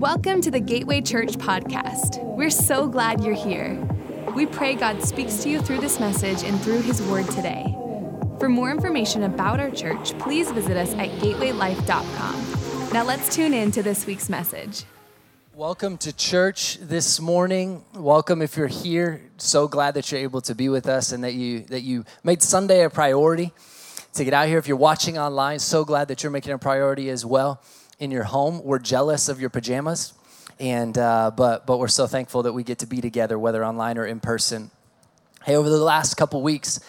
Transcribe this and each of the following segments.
Welcome to the Gateway Church podcast. We're so glad you're here. We pray God speaks to you through this message and through His Word today. For more information about our church, please visit us at gatewaylife.com. Now let's tune in to this week's message. Welcome to church this morning. Welcome if you're here. So glad that you're able to be with us and that you that you made Sunday a priority to get out here. If you're watching online, so glad that you're making a priority as well in your home. We're jealous of your pajamas, and uh, but but we're so thankful that we get to be together, whether online or in person. Hey, over the last couple weeks,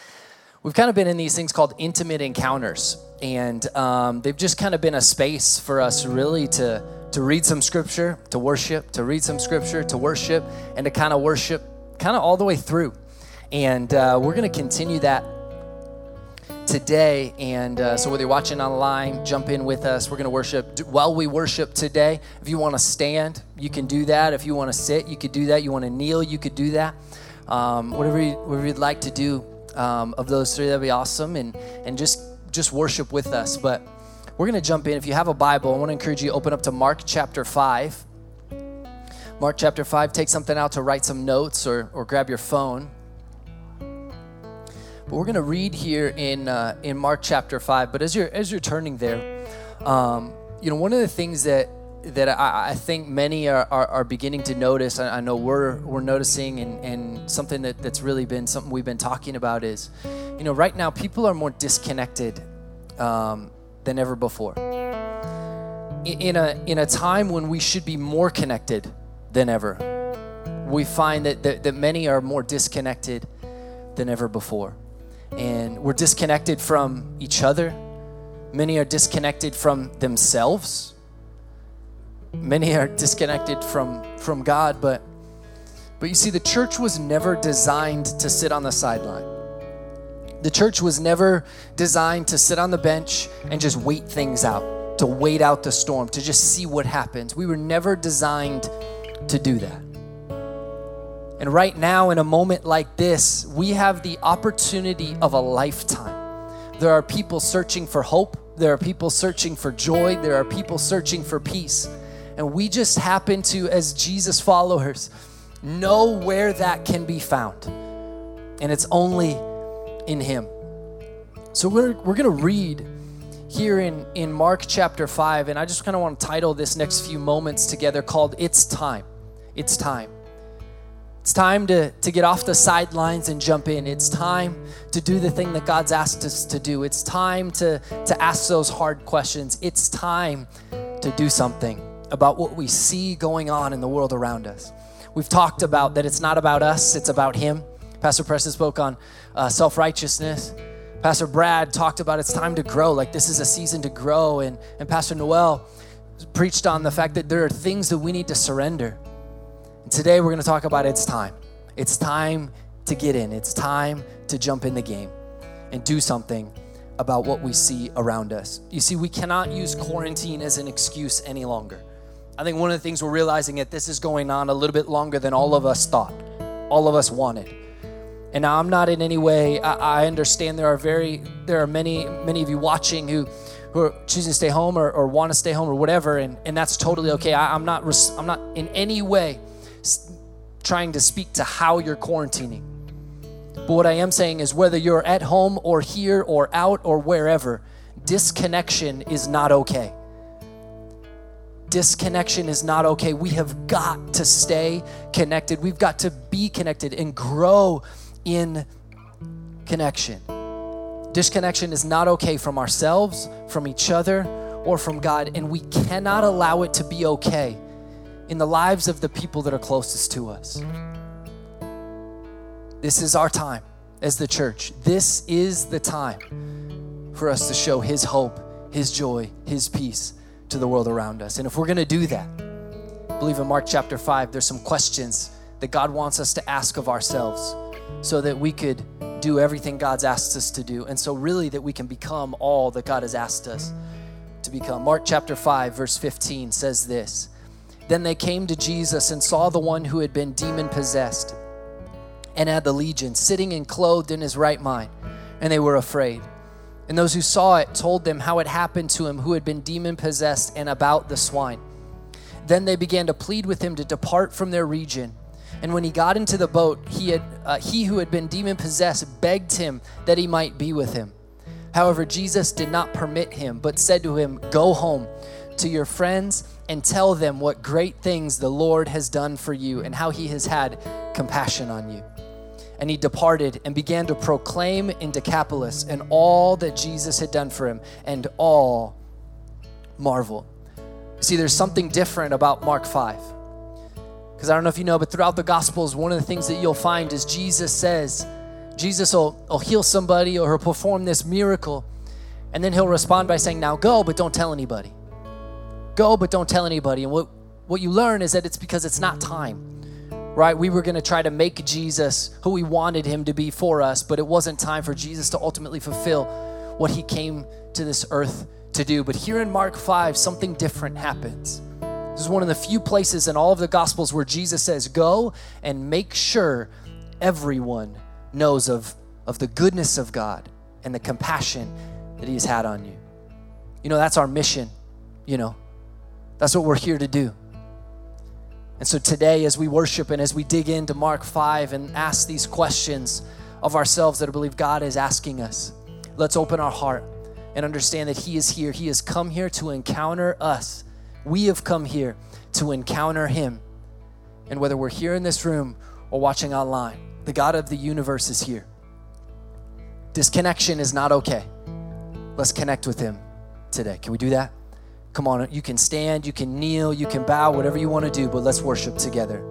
we've kind of been in these things called intimate encounters, and um, they've just kind of been a space for us really to to read some scripture, to worship, to read some scripture, to worship, and to kind of worship kind of all the way through. And uh, we're going to continue that today. And uh, so, whether you're watching online, jump in with us. We're going to worship while we worship today. If you want to stand, you can do that. If you want to sit, you could do that. You want to kneel, you could do that. Um, whatever, you, whatever you'd like to do um, of those three, that'd be awesome. And and just just worship with us. But we're going to jump in. If you have a Bible, I want to encourage you to open up to Mark chapter five. Mark chapter 5, take something out to write some notes or, or grab your phone. But we're going to read here in uh, in Mark chapter five. But as you're as you're turning there, um, you know one of the things that that I, I think many are, are, are, beginning to notice. I, I, know we're we're noticing, and, and something that, that's really been something we've been talking about is, you know, right now people are more disconnected um, than ever before. In a in a time when we should be more connected than ever, we find that, that, that many are more disconnected than ever before and we're disconnected from each other. Many are disconnected from themselves. Many are disconnected from, from God, but, but you see, the church was never designed to sit on the sideline. The church was never designed to sit on the bench and just wait things out, to wait out the storm, to just see what happens. We were never designed to do that. And right now, in a moment like this, we have the opportunity of a lifetime. There are people searching for hope, there are people searching for joy, there are people searching for peace. And we just happen to, as Jesus followers, know where that can be found. And it's only in Him. So we're, we're going to read here in, in Mark chapter 5, and I just kind of want to title this next few moments together called It's Time. It's Time. It's time to, to get off the sidelines and jump in. It's time to do the thing that God's asked us to do. It's time to, to ask those hard questions. It's time to do something about what we see going on in the world around us. We've talked about that it's not about us, it's about Him. Pastor Preston spoke on uh, self righteousness. Pastor Brad talked about it's time to grow, like this is a season to grow. And, and Pastor Noel preached on the fact that there are things that we need to surrender. And today we're going to talk about it's time. It's time to get in, it's time to jump in the game and do something about what we see around us. You see, we cannot use quarantine as an excuse any longer. I think one of the things we're realizing that this is going on a little bit longer than all of us thought, all of us wanted. And I'm not in any way, I, I understand there are very, there are many, many of you watching who, who are choosing to stay home or, or want to stay home or whatever, and, and that's totally okay. I, I'm not, I'm not in any way trying to speak to how you're quarantining. But what I am saying is whether you're at home or here or out or wherever, disconnection is not okay. Disconnection is not okay. We have got to stay connected. We've got to be connected and grow in connection. Disconnection is not okay from ourselves, from each other, or from God, and we cannot allow it to be okay in the lives of the people that are closest to us. This is our time as the church. This is the time for us to show His hope, His joy, His peace to the world around us. And if we're going to do that, I believe in Mark chapter 5, there's some questions that God wants us to ask of ourselves so that we could do everything God's asked us to do. And so, really, that we can become all that God has asked us to become. Mark chapter 5, verse 15 says this then they came to Jesus and saw the one who had been demon possessed and had the legion sitting and clothed in his right mind, and they were afraid. And those who saw it told them how it happened to him who had been demon possessed and about the swine. Then they began to plead with him to depart from their region. And when he got into the boat, he, had, uh, he who had been demon possessed begged him that he might be with him. However, Jesus did not permit him, but said to him, Go home to your friends and tell them what great things the Lord has done for you and how he has had compassion on you. And he departed and began to proclaim in Decapolis and all that Jesus had done for him, and all marveled. See, there's something different about Mark 5. Because I don't know if you know, but throughout the Gospels, one of the things that you'll find is Jesus says, Jesus will, will heal somebody or he'll perform this miracle, and then he'll respond by saying, Now go, but don't tell anybody. Go, but don't tell anybody. And what, what you learn is that it's because it's not time right? We were going to try to make Jesus who we wanted him to be for us, but it wasn't time for Jesus to ultimately fulfill what he came to this earth to do. But here in Mark 5, something different happens. This is one of the few places in all of the Gospels where Jesus says, Go and make sure everyone knows of, of the goodness of God and the compassion that He has had on you. You know, that's our mission, you know, that's what we're here to do. And so today, as we worship and as we dig into Mark 5 and ask these questions of ourselves that I believe God is asking us, let's open our heart and understand that He is here. He has come here to encounter us. We have come here to encounter Him. And whether we're here in this room or watching online, the God of the universe is here. Disconnection is not okay. Let's connect with Him today. Can we do that? Come on, you can stand, you can kneel, you can bow, whatever you want to do, but let's worship together.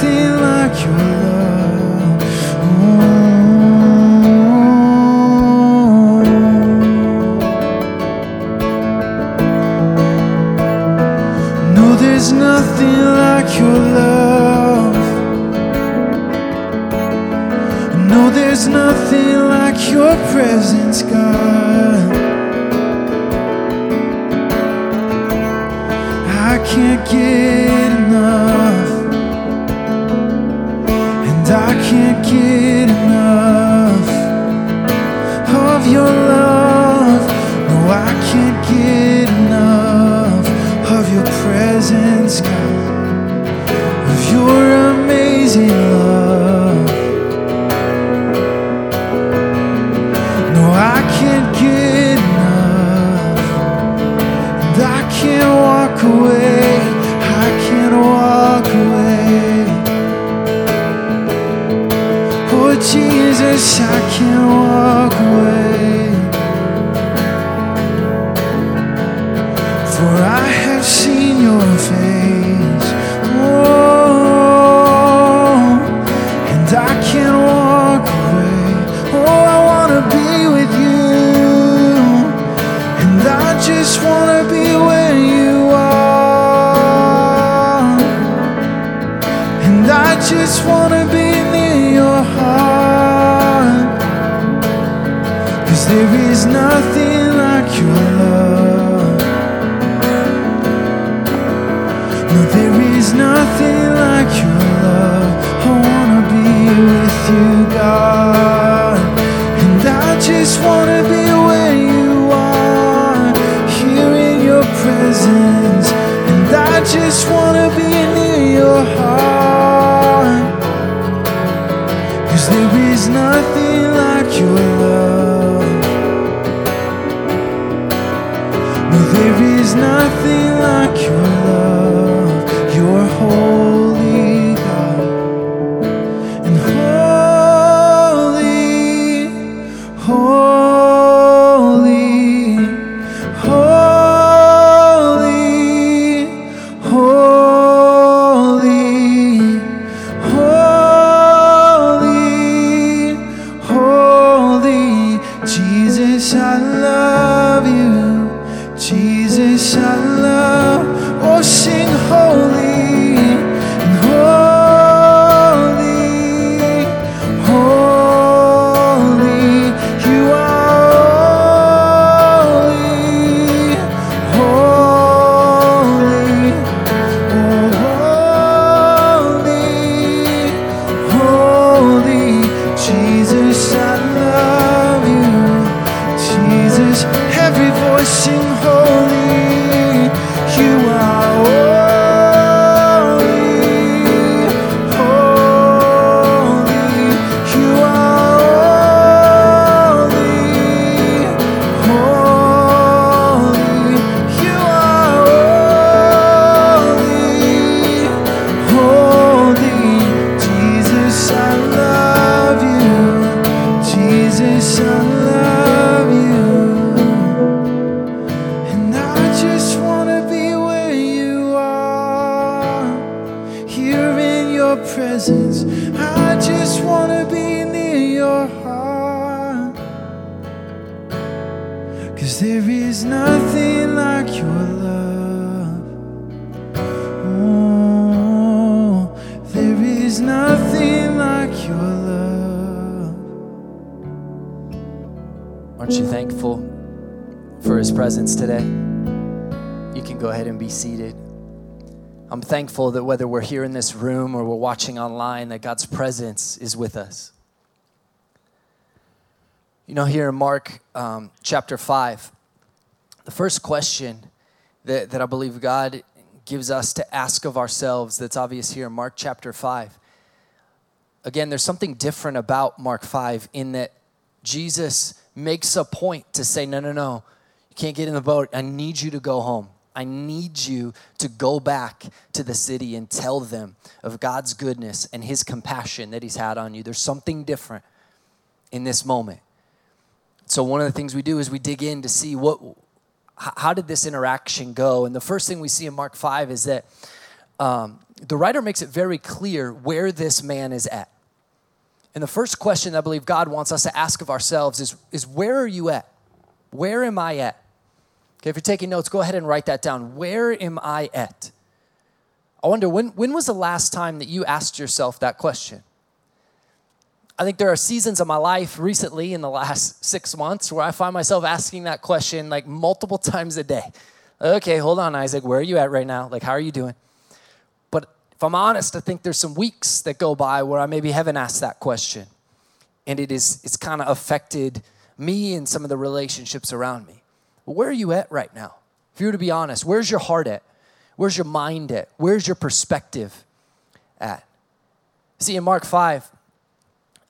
see near walk heart. I love for his presence today? You can go ahead and be seated. I'm thankful that whether we're here in this room or we're watching online, that God's presence is with us. You know, here in Mark um, chapter 5, the first question that, that I believe God gives us to ask of ourselves that's obvious here in Mark chapter 5. Again, there's something different about Mark 5 in that Jesus makes a point to say, no, no, no, can't get in the boat. I need you to go home. I need you to go back to the city and tell them of God's goodness and his compassion that he's had on you. There's something different in this moment. So one of the things we do is we dig in to see what how did this interaction go? And the first thing we see in Mark 5 is that um, the writer makes it very clear where this man is at. And the first question I believe God wants us to ask of ourselves is, is where are you at? Where am I at? Okay, if you're taking notes, go ahead and write that down. Where am I at? I wonder when, when was the last time that you asked yourself that question? I think there are seasons of my life recently in the last six months where I find myself asking that question like multiple times a day. Okay, hold on, Isaac, where are you at right now? Like, how are you doing? But if I'm honest, I think there's some weeks that go by where I maybe haven't asked that question. And it is it's kind of affected me and some of the relationships around me. Where are you at right now? If you were to be honest, where's your heart at? Where's your mind at? Where's your perspective at? See, in Mark 5,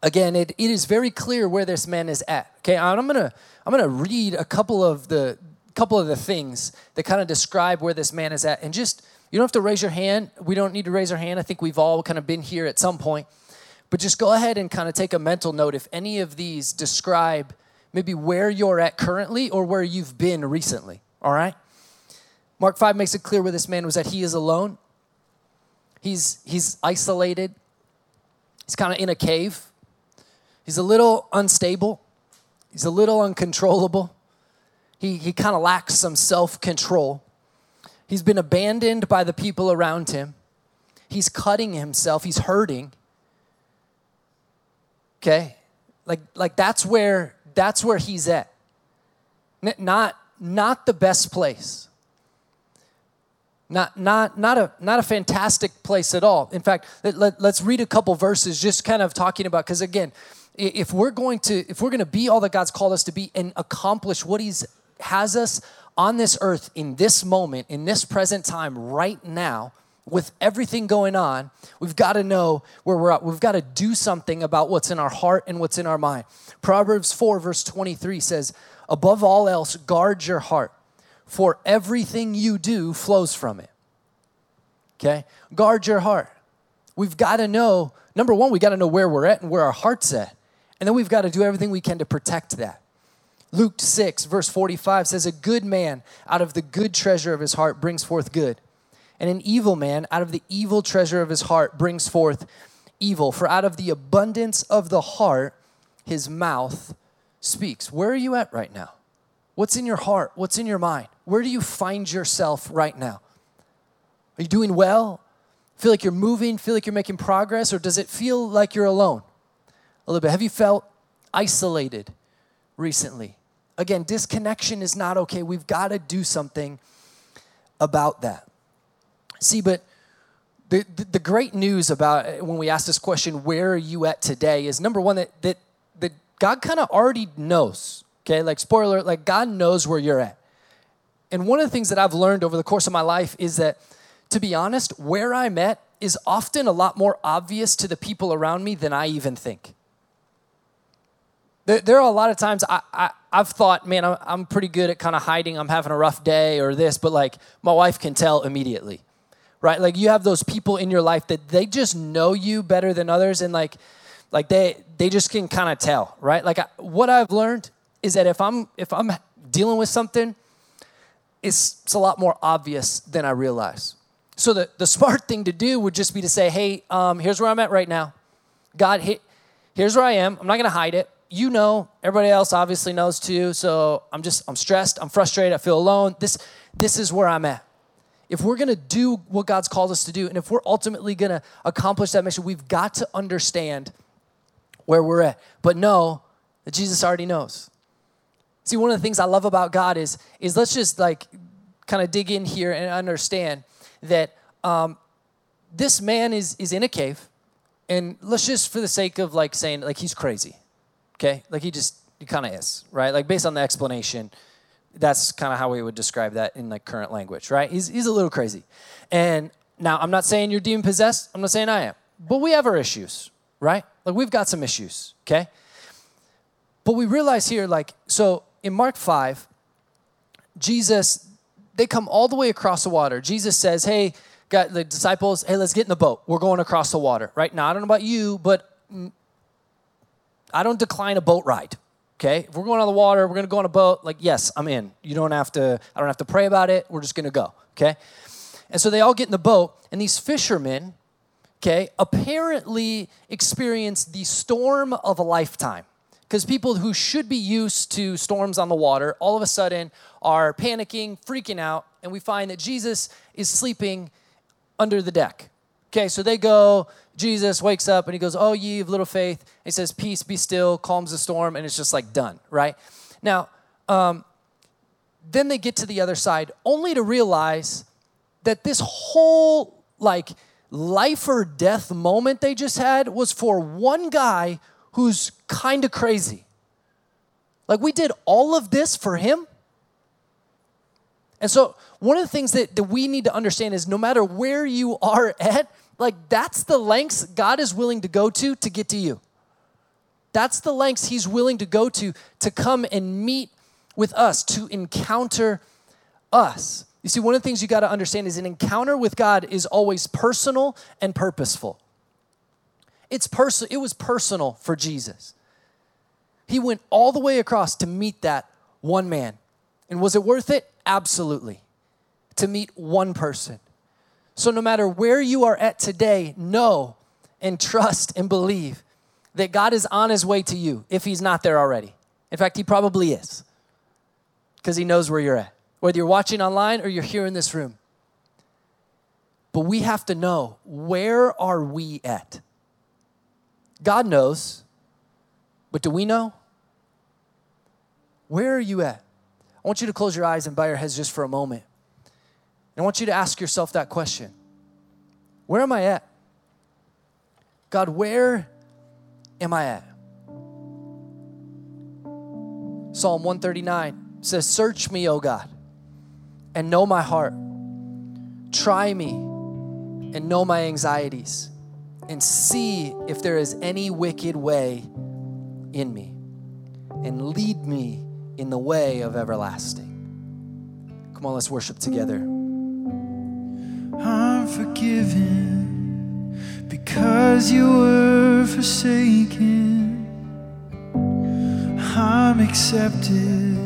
again, it, it is very clear where this man is at. Okay, I'm gonna I'm gonna read a couple of the couple of the things that kind of describe where this man is at, and just you don't have to raise your hand. We don't need to raise our hand. I think we've all kind of been here at some point, but just go ahead and kind of take a mental note if any of these describe maybe where you're at currently or where you've been recently. All right. Mark 5 makes it clear where this man was that He is alone. He's he's isolated. He's kind of in a cave. He's a little unstable. He's a little uncontrollable. He, he kind of lacks some self control. He's been abandoned by the people around him. He's cutting himself. He's hurting. Okay? Like, like that's where that's where he's at. Not, not the best place. Not, not, not, a, not a fantastic place at all. In fact, let, let's read a couple verses just kind of talking about, because again, if we're going to if we're going to be all that God's called us to be and accomplish what he's has us on this earth in this moment in this present time right now with everything going on we've got to know where we're at. We've got to do something about what's in our heart and what's in our mind. Proverbs 4 verse 23 says above all else guard your heart for everything you do flows from it. Okay? Guard your heart. We've got to know number one we got to know where we're at and where our heart's at and then we've got to do everything we can to protect that. Luke 6, verse 45 says, A good man out of the good treasure of his heart brings forth good, and an evil man out of the evil treasure of his heart brings forth evil. For out of the abundance of the heart, his mouth speaks. Where are you at right now? What's in your heart? What's in your mind? Where do you find yourself right now? Are you doing well? Feel like you're moving? Feel like you're making progress? Or does it feel like you're alone? a little bit. Have you felt isolated recently? Again, disconnection is not okay. We've got to do something about that. See, but the, the, the, great news about uh, when we ask this question, where are you at today, is number one, that, that, that God kind of already knows. Okay, like spoiler, like God knows where you're at. And one of the things that I've learned over the course of my life is that, to be honest, where I'm at is often a lot more obvious to the people around me than I even think. There, there are a lot of times I, I, have thought, man, I'm, I'm pretty good at kind of hiding. I'm having a rough day or this, but like my wife can tell immediately, right? Like you have those people in your life that they just know you better than others, and like, like they they just can kind of tell, right? Like I, what I've learned is that if I'm if I'm dealing with something, it's, it's a lot more obvious than I realize. So the, the smart thing to do would just be to say, hey, um, here's where I'm at right now. God, here's where I am. I'm not going to hide it you know, everybody else obviously knows too. So I'm just, I'm stressed, I'm frustrated, I feel alone. This, this is where I'm at. If we're gonna do what God's called us to do, and if we're ultimately gonna accomplish that mission, we've got to understand where we're at. But know that Jesus already knows. See, one of the things I love about God is, is let's just like kind of dig in here and understand that um, this man is, is in a cave. And let's just, for the sake of like saying, like, he's crazy Okay? Like he just, he kind of is, right? Like based on the explanation, that's kind of how we would describe that in like current language, right? He's, he's a little crazy. And now I'm not saying you're demon possessed, I'm not saying I am, but we have our issues, right? Like we've got some issues, okay? But we realize here, like, so in Mark 5, Jesus, they come all the way across the water. Jesus says, Hey, got the disciples, hey, let's get in the boat. We're going across the water, right? Now, I don't know about you, but mm, I don't decline a boat ride. Okay, if we're going on the water, we're gonna go on a boat. Like, yes, I'm in. You don't have to. I don't have to pray about it. We're just gonna go. Okay, and so they all get in the boat, and these fishermen, okay, apparently experience the storm of a lifetime. Because people who should be used to storms on the water all of a sudden are panicking, freaking out, and we find that Jesus is sleeping under the deck. Okay, so they go, Jesus wakes up and he goes, Oh, ye of little faith. He says, Peace, be still, calms the storm, and it's just like done, right? Now, um, then they get to the other side only to realize that this whole like life or death moment they just had was for one guy who's kind of crazy. Like we did all of this for him. And so, one of the things that, that we need to understand is no matter where you are at, like that's the lengths God is willing to go to to get to you. That's the lengths He's willing to go to to come and meet with us, to encounter us. You see, one of the things you got to understand is an encounter with God is always personal and purposeful. It's person it was personal for Jesus. He went all the way across to meet that one man. And was it worth it? Absolutely. To meet one person. So, no matter where you are at today, know and trust and believe that God is on his way to you if he's not there already. In fact, he probably is because he knows where you're at, whether you're watching online or you're here in this room. But we have to know where are we at? God knows, but do we know? Where are you at? I want you to close your eyes and bow your heads just for a moment. I want you to ask yourself that question Where am I at? God, where am I at? Psalm 139 says, Search me, O God, and know my heart. Try me and know my anxieties, and see if there is any wicked way in me, and lead me in the way of everlasting. Come on, let's worship together forgiven because you were forsaken. I'm accepted,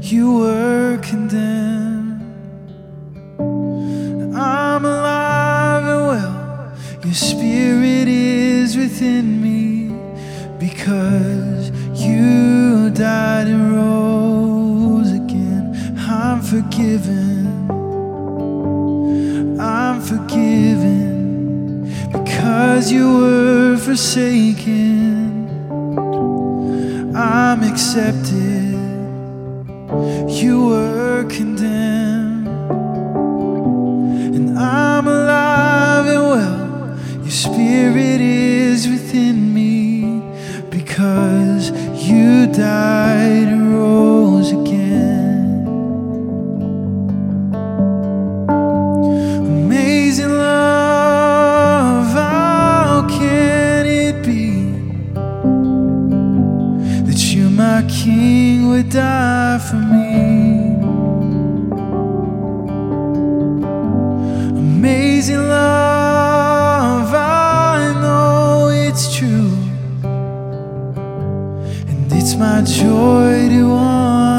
you were condemned. I'm alive and well, your spirit is within me because you died and rose again. I'm forgiven. because you were forsaken, I'm accepted. it's my joy to want.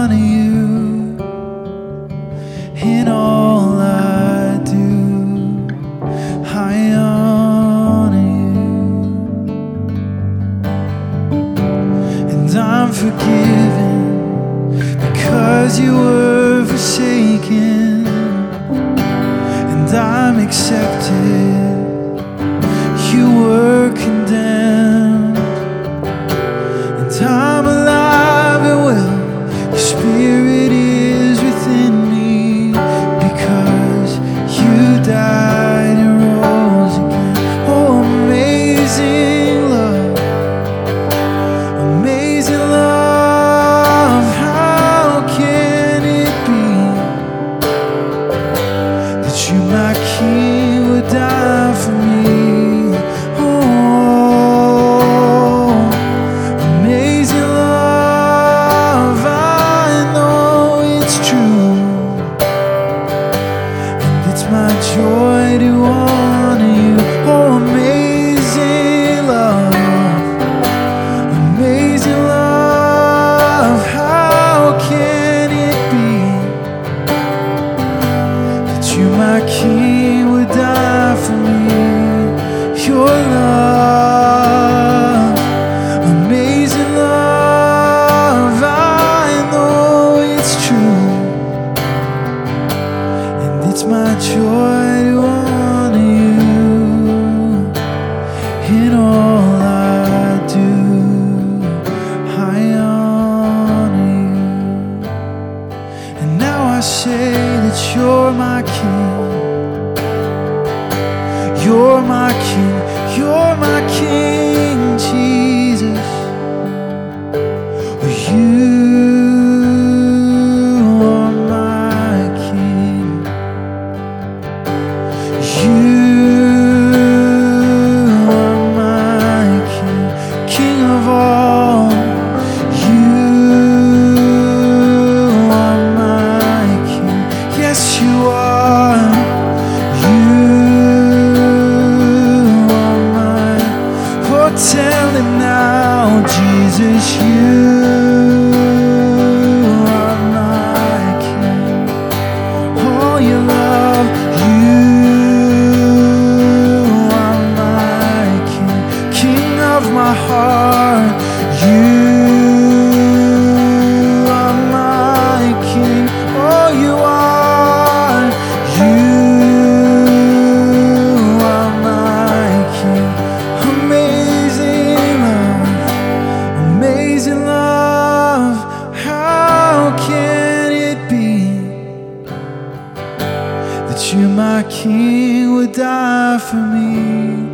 knew my king would die for me.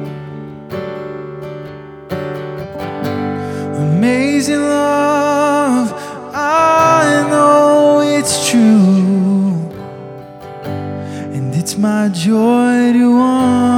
Amazing love, I know it's true, and it's my joy to want.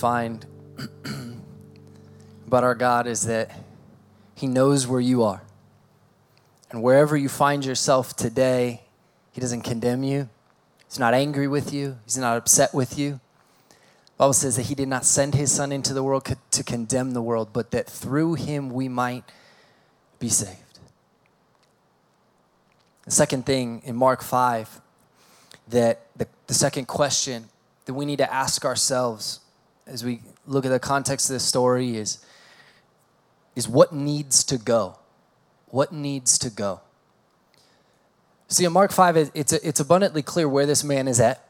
Find about our God is that He knows where you are. And wherever you find yourself today, He doesn't condemn you. He's not angry with you. He's not upset with you. The Bible says that He did not send His Son into the world to condemn the world, but that through Him we might be saved. The second thing in Mark 5, that the, the second question that we need to ask ourselves as we look at the context of this story is, is what needs to go? What needs to go? See, in Mark 5, it's, it's abundantly clear where this man is at.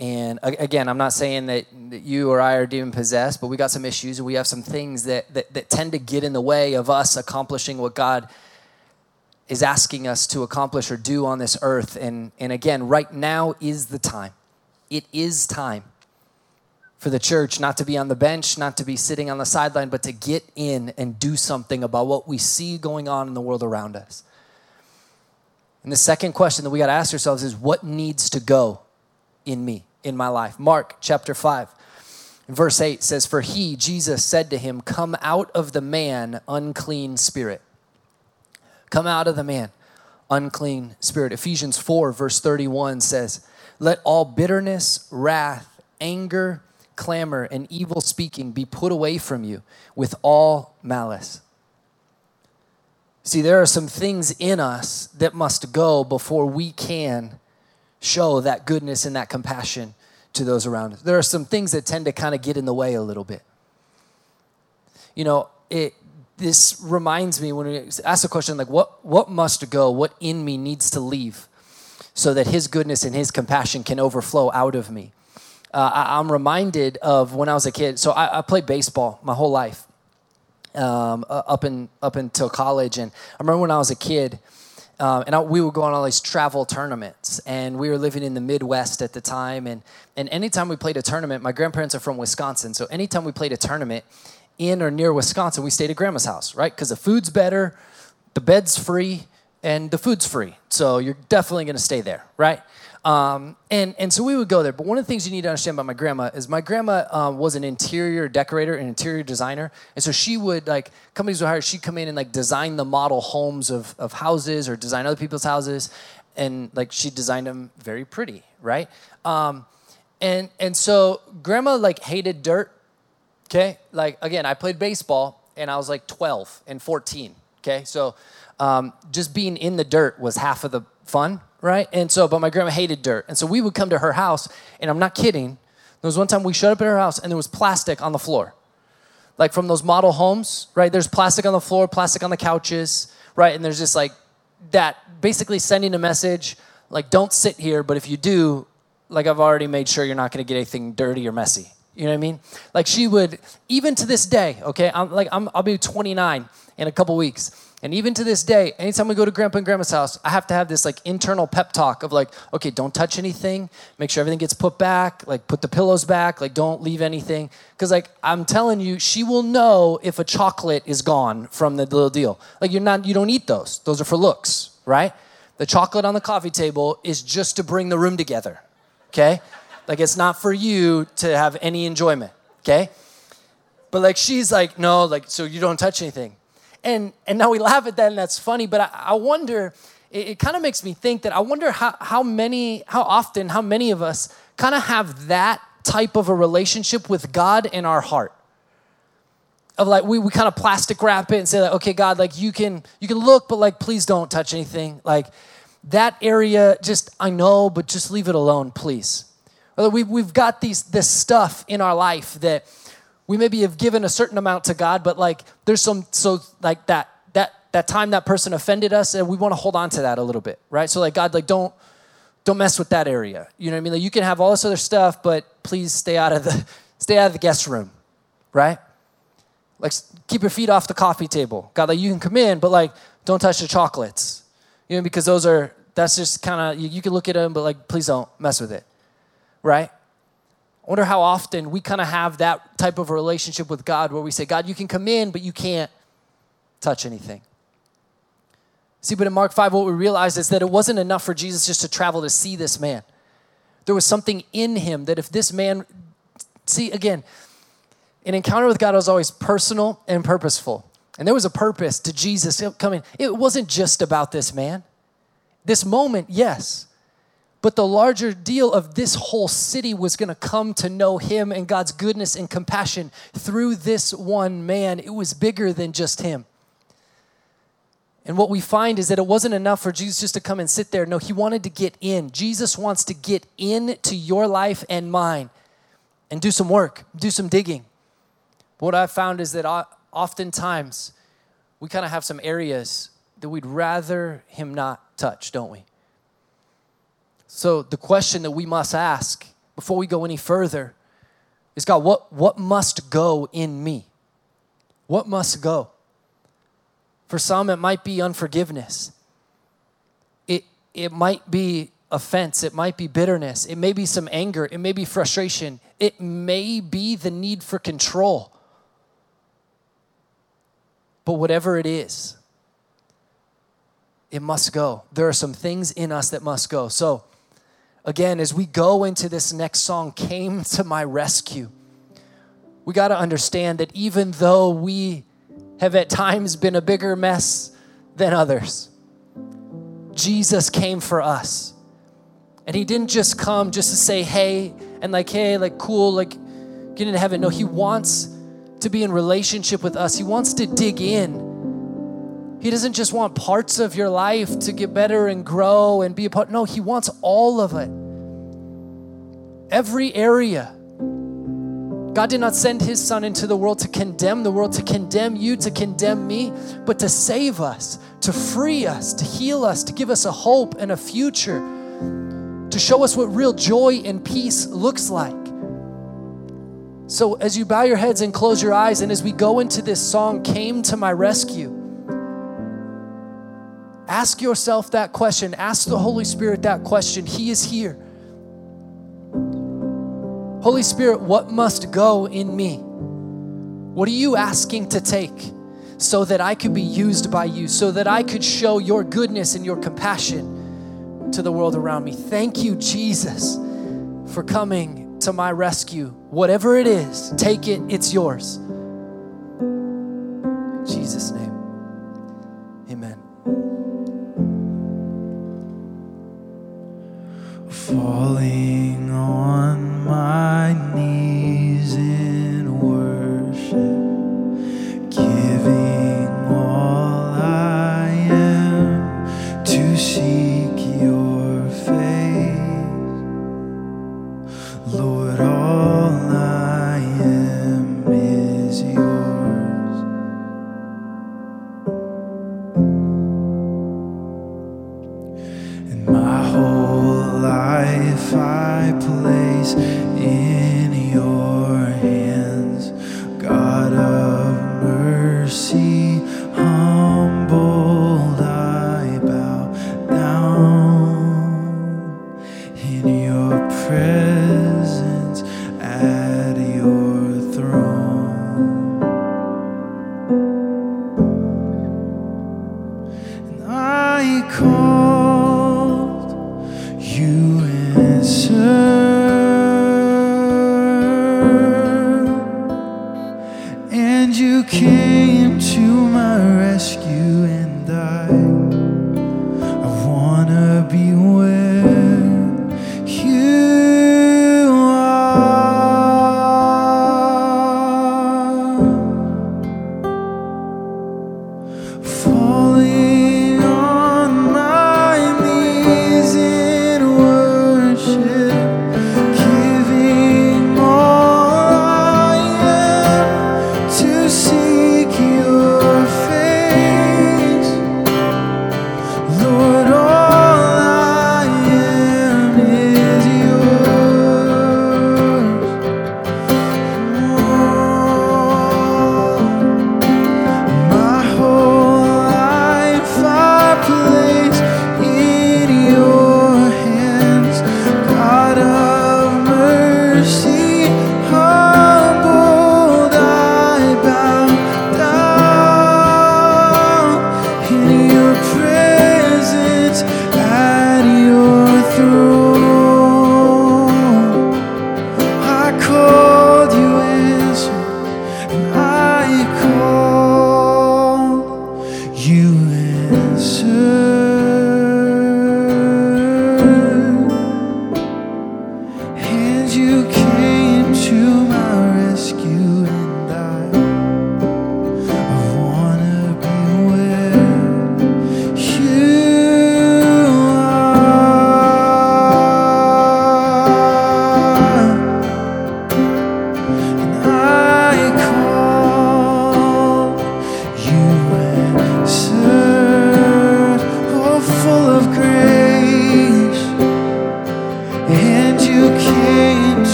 And again, I'm not saying that, that you or I are demon possessed, but we got some issues and we have some things that, that, that tend to get in the way of us accomplishing what God is asking us to accomplish or do on this earth. And, and again, right now is the time. It is time for the church not to be on the bench, not to be sitting on the sideline, but to get in and do something about what we see going on in the world around us. And the second question that we got to ask ourselves is what needs to go in me, in my life? Mark chapter 5. Verse 8 says, For he, Jesus, said to him, Come out of the man, unclean spirit. Come out of the man, unclean spirit. Ephesians 4, verse 31 says, Let all bitterness, wrath, anger, clamor, and evil speaking be put away from you with all malice. See, there are some things in us that must go before we can show that goodness and that compassion to those around us. There are some things that tend to kind of get in the way a little bit. You know, it this reminds me when we ask the question like what what must go, what in me needs to leave so that his goodness and his compassion can overflow out of me. Uh, I, am reminded of when I was a kid. So I, I played baseball my whole life, um, up in up until college. And I remember when I was a kid, um, and I, we would go on all these travel tournaments. And we were living in the Midwest at the time. And and anytime we played a tournament, my grandparents are from Wisconsin. So anytime we played a tournament in or near Wisconsin, we stayed at grandma's house, right? Because the food's better, the bed's free, and the food's free. So you're definitely going to stay there, right? Um, and, and so we would go there. But one of the things you need to understand about my grandma is my grandma um, was an interior decorator, an interior designer. And so she would, like, companies would hire, she'd come in and, like, design the model homes of, of houses or design other people's houses. And, like, she designed them very pretty, right? Um, and, and so grandma, like, hated dirt, okay? Like, again, I played baseball and I was like 12 and 14, okay? So um, just being in the dirt was half of the fun, right? And so, but my grandma hated dirt. And so we would come to her house, and I'm not kidding. There was one time we showed up at her house, and there was plastic on the floor. Like from those model homes, right? There's plastic on the floor, plastic on the couches, right? And there's just like that basically sending a message like, don't sit here, but if you do, like I've already made sure you're not gonna get anything dirty or messy. You know what I mean? Like she would, even to this day, okay, I'm like, I'm, I'll be 29 in a couple weeks. And even to this day, anytime we go to grandpa and grandma's house, I have to have this like internal pep talk of like, okay, don't touch anything. Make sure everything gets put back. Like put the pillows back. Like don't leave anything. Cause like I'm telling you, she will know if a chocolate is gone from the little deal. Like you're not, you don't eat those. Those are for looks, right? The chocolate on the coffee table is just to bring the room together. Okay? Like it's not for you to have any enjoyment. Okay? But like she's like, no, like, so you don't touch anything. And and now we laugh at that and that's funny, but I, I wonder, it, it kind of makes me think that I wonder how, how many, how often, how many of us kind of have that type of a relationship with God in our heart. Of like we, we kind of plastic wrap it and say like, okay, God, like you can you can look, but like please don't touch anything. Like that area, just I know, but just leave it alone, please. Or we, we've got these this stuff in our life that we maybe have given a certain amount to God, but like there's some so like that that that time that person offended us, and we want to hold on to that a little bit, right? So like God, like don't don't mess with that area. You know what I mean? Like you can have all this other stuff, but please stay out of the stay out of the guest room, right? Like keep your feet off the coffee table. God, like you can come in, but like don't touch the chocolates. You know, because those are that's just kind of you, you can look at them, but like please don't mess with it, right? I wonder how often we kind of have that type of relationship with God where we say, God, you can come in, but you can't touch anything. See, but in Mark 5, what we realize is that it wasn't enough for Jesus just to travel to see this man. There was something in him that if this man, see, again, an encounter with God was always personal and purposeful. And there was a purpose to Jesus coming. It wasn't just about this man. This moment, yes. But the larger deal of this whole city was going to come to know him and God's goodness and compassion through this one man. It was bigger than just him. And what we find is that it wasn't enough for Jesus just to come and sit there. No, he wanted to get in. Jesus wants to get into your life and mine and do some work, do some digging. What I've found is that oftentimes we kind of have some areas that we'd rather him not touch, don't we? So the question that we must ask before we go any further is God, what, what must go in me? What must go? For some, it might be unforgiveness. It, it might be offense. It might be bitterness. It may be some anger. It may be frustration. It may be the need for control. But whatever it is, it must go. There are some things in us that must go. So, again, as we go into this next song, Came to My Rescue, we got to understand that even though we have at times been a bigger mess than others, Jesus came for us. And he didn't just come just to say, hey, and like, hey, like, cool, like, get into heaven. No, he wants to be in relationship with us, he wants to dig in. He doesn't just want parts of your life to get better and grow and be a part. No, He wants all of it. Every area. God did not send His Son into the world to condemn the world, to condemn you, to condemn me, but to save us, to free us, to heal us, to give us a hope and a future, to show us what real joy and peace looks like. So, as you bow your heads and close your eyes, and as we go into this song, Came to My Rescue, Ask yourself that question. Ask the Holy Spirit that question. He is here. Holy Spirit, what must go in me? What are you asking to take so that I could be used by you, so that I could show your goodness and your compassion to the world around me? Thank you, Jesus, for coming to my rescue. Whatever it is, take it, it's yours.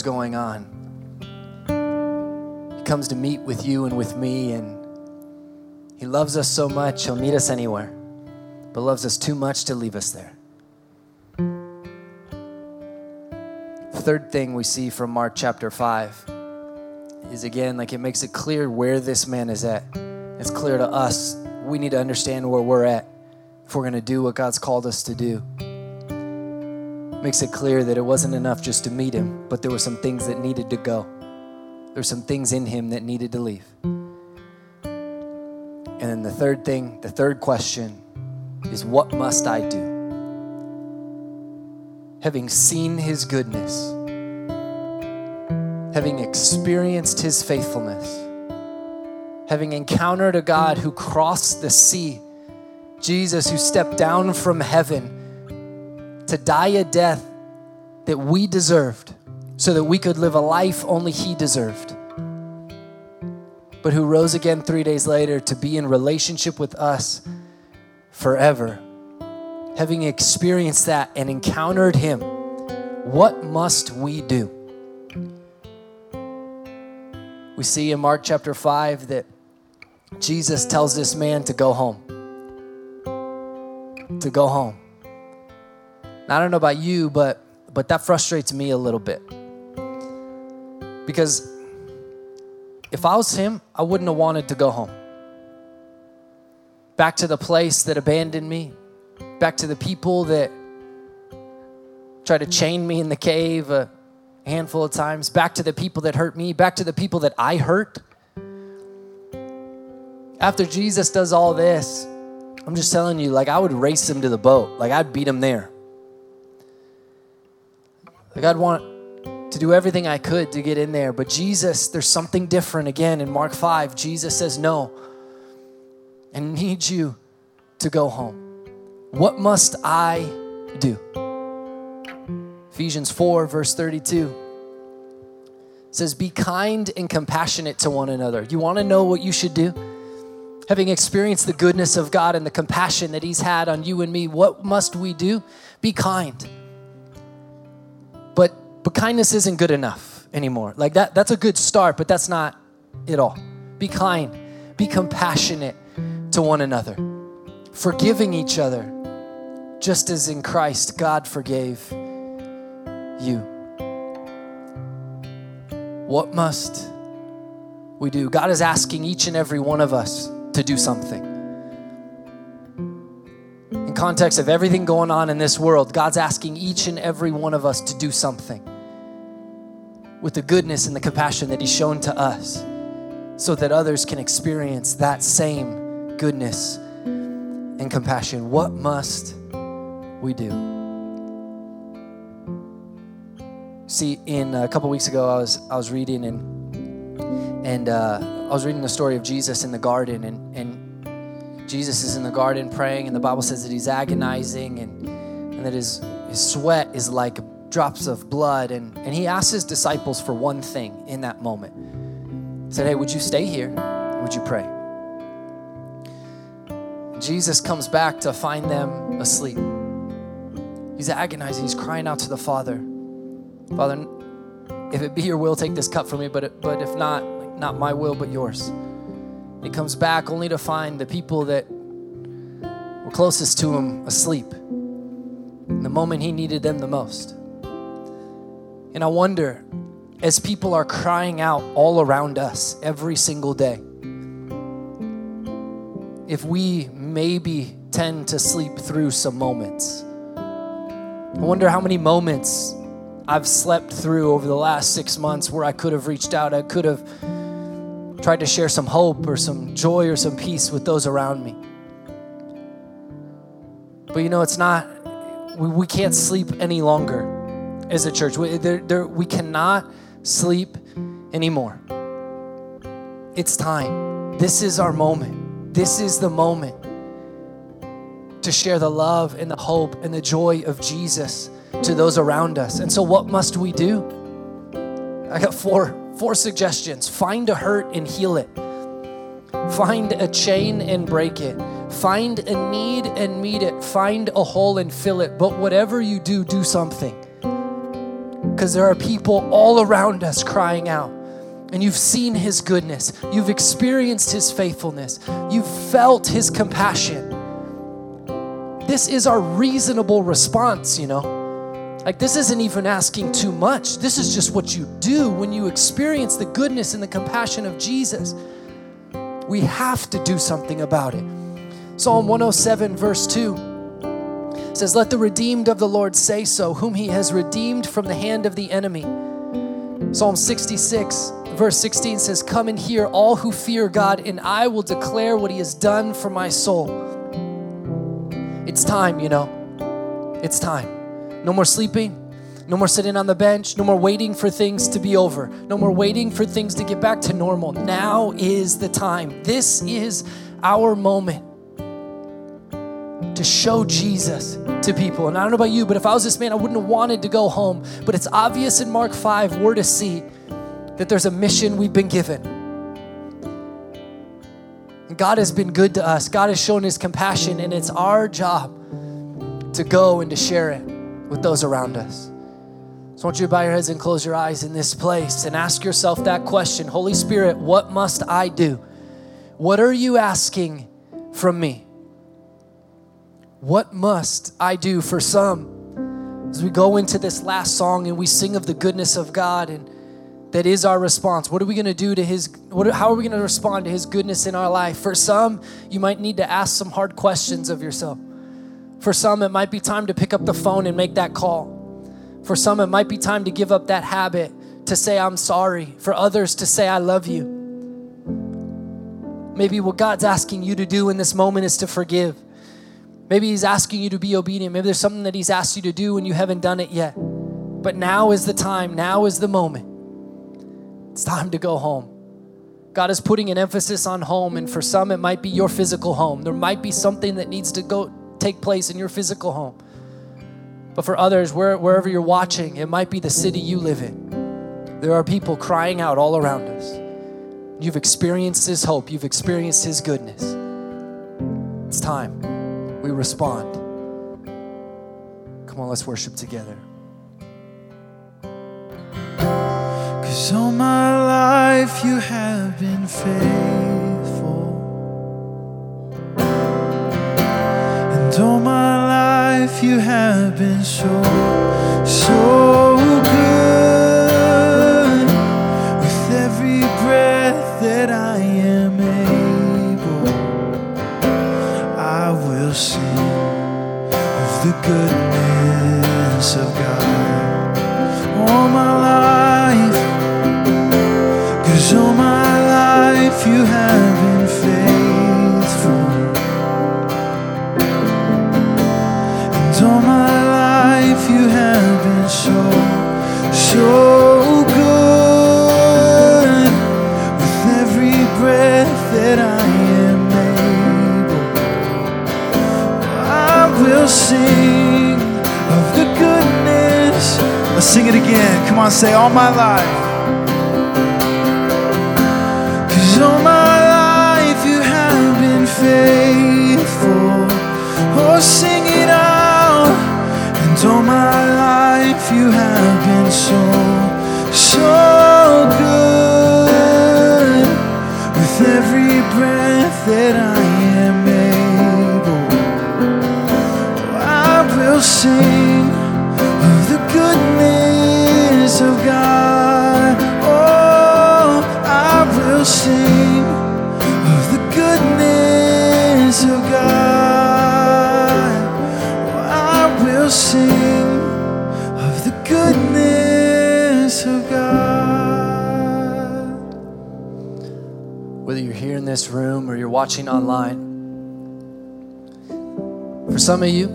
Whatever's going on, He comes to meet with you and with me, and He loves us so much, He'll meet us anywhere, but loves us too much to leave us there. Third thing we see from Mark chapter 5 is again, like it makes it clear where this man is at. It's clear to us. We need to understand where we're at if we're going to do what God's called us to do. Makes it clear that it wasn't enough just to meet him, but there were some things that needed to go. There were some things in him that needed to leave. And then the third thing, the third question is what must I do? Having seen his goodness, having experienced his faithfulness, having encountered a God who crossed the sea Jesus, who stepped down from heaven to die a death that we deserved so that we could live a life only He deserved, but who rose again three days later to be in relationship with us forever. Having experienced that and encountered Him, what must we do? We see in Mark chapter 5 that Jesus tells this man to go home to go home. I don't know about you, but but that frustrates me a little bit. Because if I was him, I wouldn't have wanted to go home. Back to the place that abandoned me, back to the people that tried to chain me in the cave a handful of times, back to the people that hurt me, back to the people that I hurt. After Jesus does all this, I'm just telling you, like, I would race him to the boat. Like, I'd beat him there. Like, I'd want to do everything I could to get in there. But Jesus, there's something different again in Mark 5. Jesus says, No, I need you to go home. What must I do? Ephesians 4, verse 32 says, Be kind and compassionate to one another. You want to know what you should do? having experienced the goodness of God and the compassion that He's had on you and me, what must we do? Be kind. Kindness isn't good enough anymore. Like that that's a good start, but that's not it all. Be kind. Be compassionate to one another. Forgiving each other just as in Christ God forgave you. What must we do? God is asking each and every one of us to do something. In context of everything going on in this world, God's asking each and every one of us to do something with the goodness and the compassion that He's shown to us so that others can experience that same goodness and compassion. What must we do? See, in a couple weeks ago, I was I was reading and and uh, I was reading the story of Jesus in the garden, and, and Jesus is in the garden praying, and the Bible says that he's agonizing and, and that his, his sweat is like drops of blood. And, and he asks his disciples for one thing in that moment. He said, Hey, would you stay here? Would you pray? Jesus comes back to find them asleep. He's agonizing, he's crying out to the Father. Father, if it be your will, take this cup from me, but, but if not, not my will, but yours. And he comes back only to find the people that were closest to him asleep in the moment he needed them the most. And I wonder, as people are crying out all around us every single day, if we maybe tend to sleep through some moments. I wonder how many moments I've slept through over the last six months where I could have reached out, I could have tried to share some hope or some joy or some peace with those around me. But you know, it's not, we, we can't sleep any longer as a church. We, we cannot sleep anymore. It's time. This is our moment. This is the moment to share the love and the hope and the joy of Jesus to those around us. And so, what must we do? I got four, four suggestions find a hurt and heal it, find a chain and break it, find a need and meet it, find a hole and fill it. But whatever you do, do something. Because there are people all around us crying out and you've seen his goodness, you've experienced his faithfulness, you've felt his compassion. This is our reasonable response, you know. Like, this isn't even asking too much. This is just what you do when you experience the goodness and the compassion of Jesus. We have to do something about it. Psalm 107, verse 2 says, Let the redeemed of the Lord say so, whom he has redeemed from the hand of the enemy. Psalm 66, verse 16 says, Come and hear all who fear God, and I will declare what he has done for my soul. It's time, you know. It's time. No more sleeping. No more sitting on the bench. No more waiting for things to be over. No more waiting for things to get back to normal. Now is the time. This is our moment to show Jesus to people. And I don't know about you, but if I was this man, I wouldn't have wanted to go home. But it's obvious in Mark 5, we're to see that there's a mission we've been given. And God has been good to us. God has shown his compassion, and it's our job to go and to share it with those around us. So I want you to bow your heads and close your eyes in this place and ask yourself that question Holy Spirit, what must I do? What are you asking from me? What must I do for some? As we go into this last song and we sing of the goodness of God and that is our response. What are we going to do to his what, how are we going to respond to his goodness in our life? For some, you might need to ask some hard questions of yourself. For some, it might be time to pick up the phone and make that call. For some, it might be time to give up that habit, to say, I'm sorry. For others, to say, I love you. Maybe what God's asking you to do in this moment is to forgive. Maybe He's asking you to be obedient. Maybe there's something that He's asked you to do and you haven't done it yet. But now is the time, now is the moment. It's time to go home. God is putting an emphasis on home, and for some, it might be your physical home. There might be something that needs to go take place in your physical home. But for others, where, wherever you're watching, it might be the city you live in. There are people crying out all around us. You've experienced His hope, you've experienced His goodness. It's time respond. Come on, let's worship together. Cause all my life you have been faithful. And all my life you have been so, so of Let's sing it again. Come on, say all my life. Cause all my life you have been faithful. Oh, sing it out. And all my life you have been so, online, for some of you,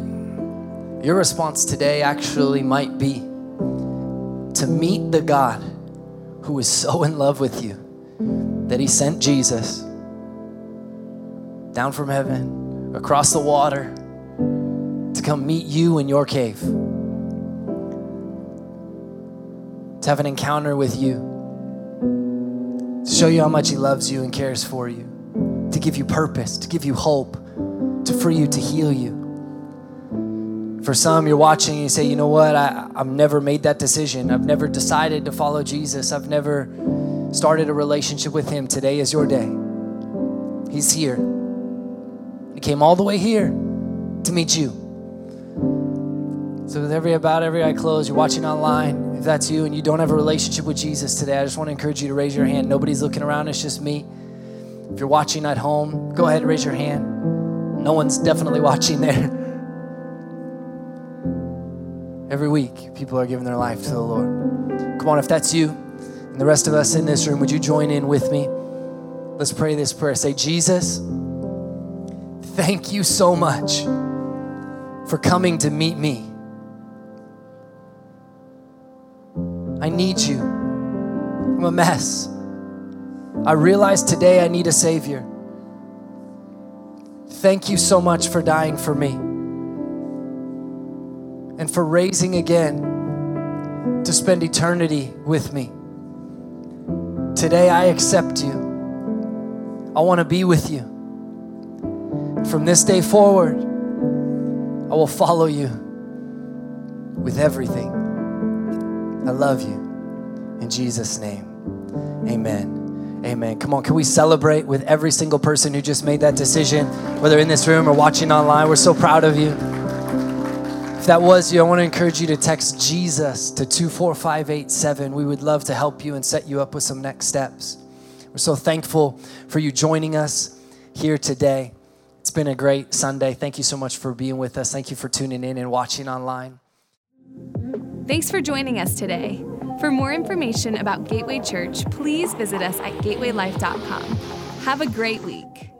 your response today actually might be to meet the God who is so in love with you that he sent Jesus down from heaven, across the water, to come meet you in your cave, to have an encounter with you, to show you how much He loves you and cares for you, to give you purpose, to give you hope, to free you, to heal you. For some, you're watching and you say, you know what, I, I've never made that decision. I've never decided to follow Jesus. I've never started a relationship with Him. Today is your day. He's here. He came all the way here to meet you. So, with every about every eye closed, you're watching online. If that's you and you don't have a relationship with Jesus today, I just want to encourage you to raise your hand. Nobody's looking around, it's just me. If you're watching at home, go ahead and raise your hand. No one's definitely watching there. Every week, people are giving their life to the Lord. Come on, if that's you and the rest of us in this room, would you join in with me? Let's pray this prayer. Say, Jesus, thank you so much for coming to meet me. I need you. I'm a mess. I realize today I need a Savior. Thank you so much for dying for me and for raising again to spend eternity with me. Today I accept you. I want to be with you. From this day forward, I will follow you with everything. I love you. In Jesus' name, amen. Amen. Come on, can we celebrate with every single person who just made that decision, whether in this room or watching online? We're so proud of you. If that was you, I want to encourage you to text Jesus to 24587. We would love to help you and set you up with some next steps. We're so thankful for you joining us here today. It's been a great Sunday. Thank you so much for being with us. Thank you for tuning in and watching online. Thanks for joining us today. For more information about Gateway Church, please visit us at gatewaylife.com. Have a great week.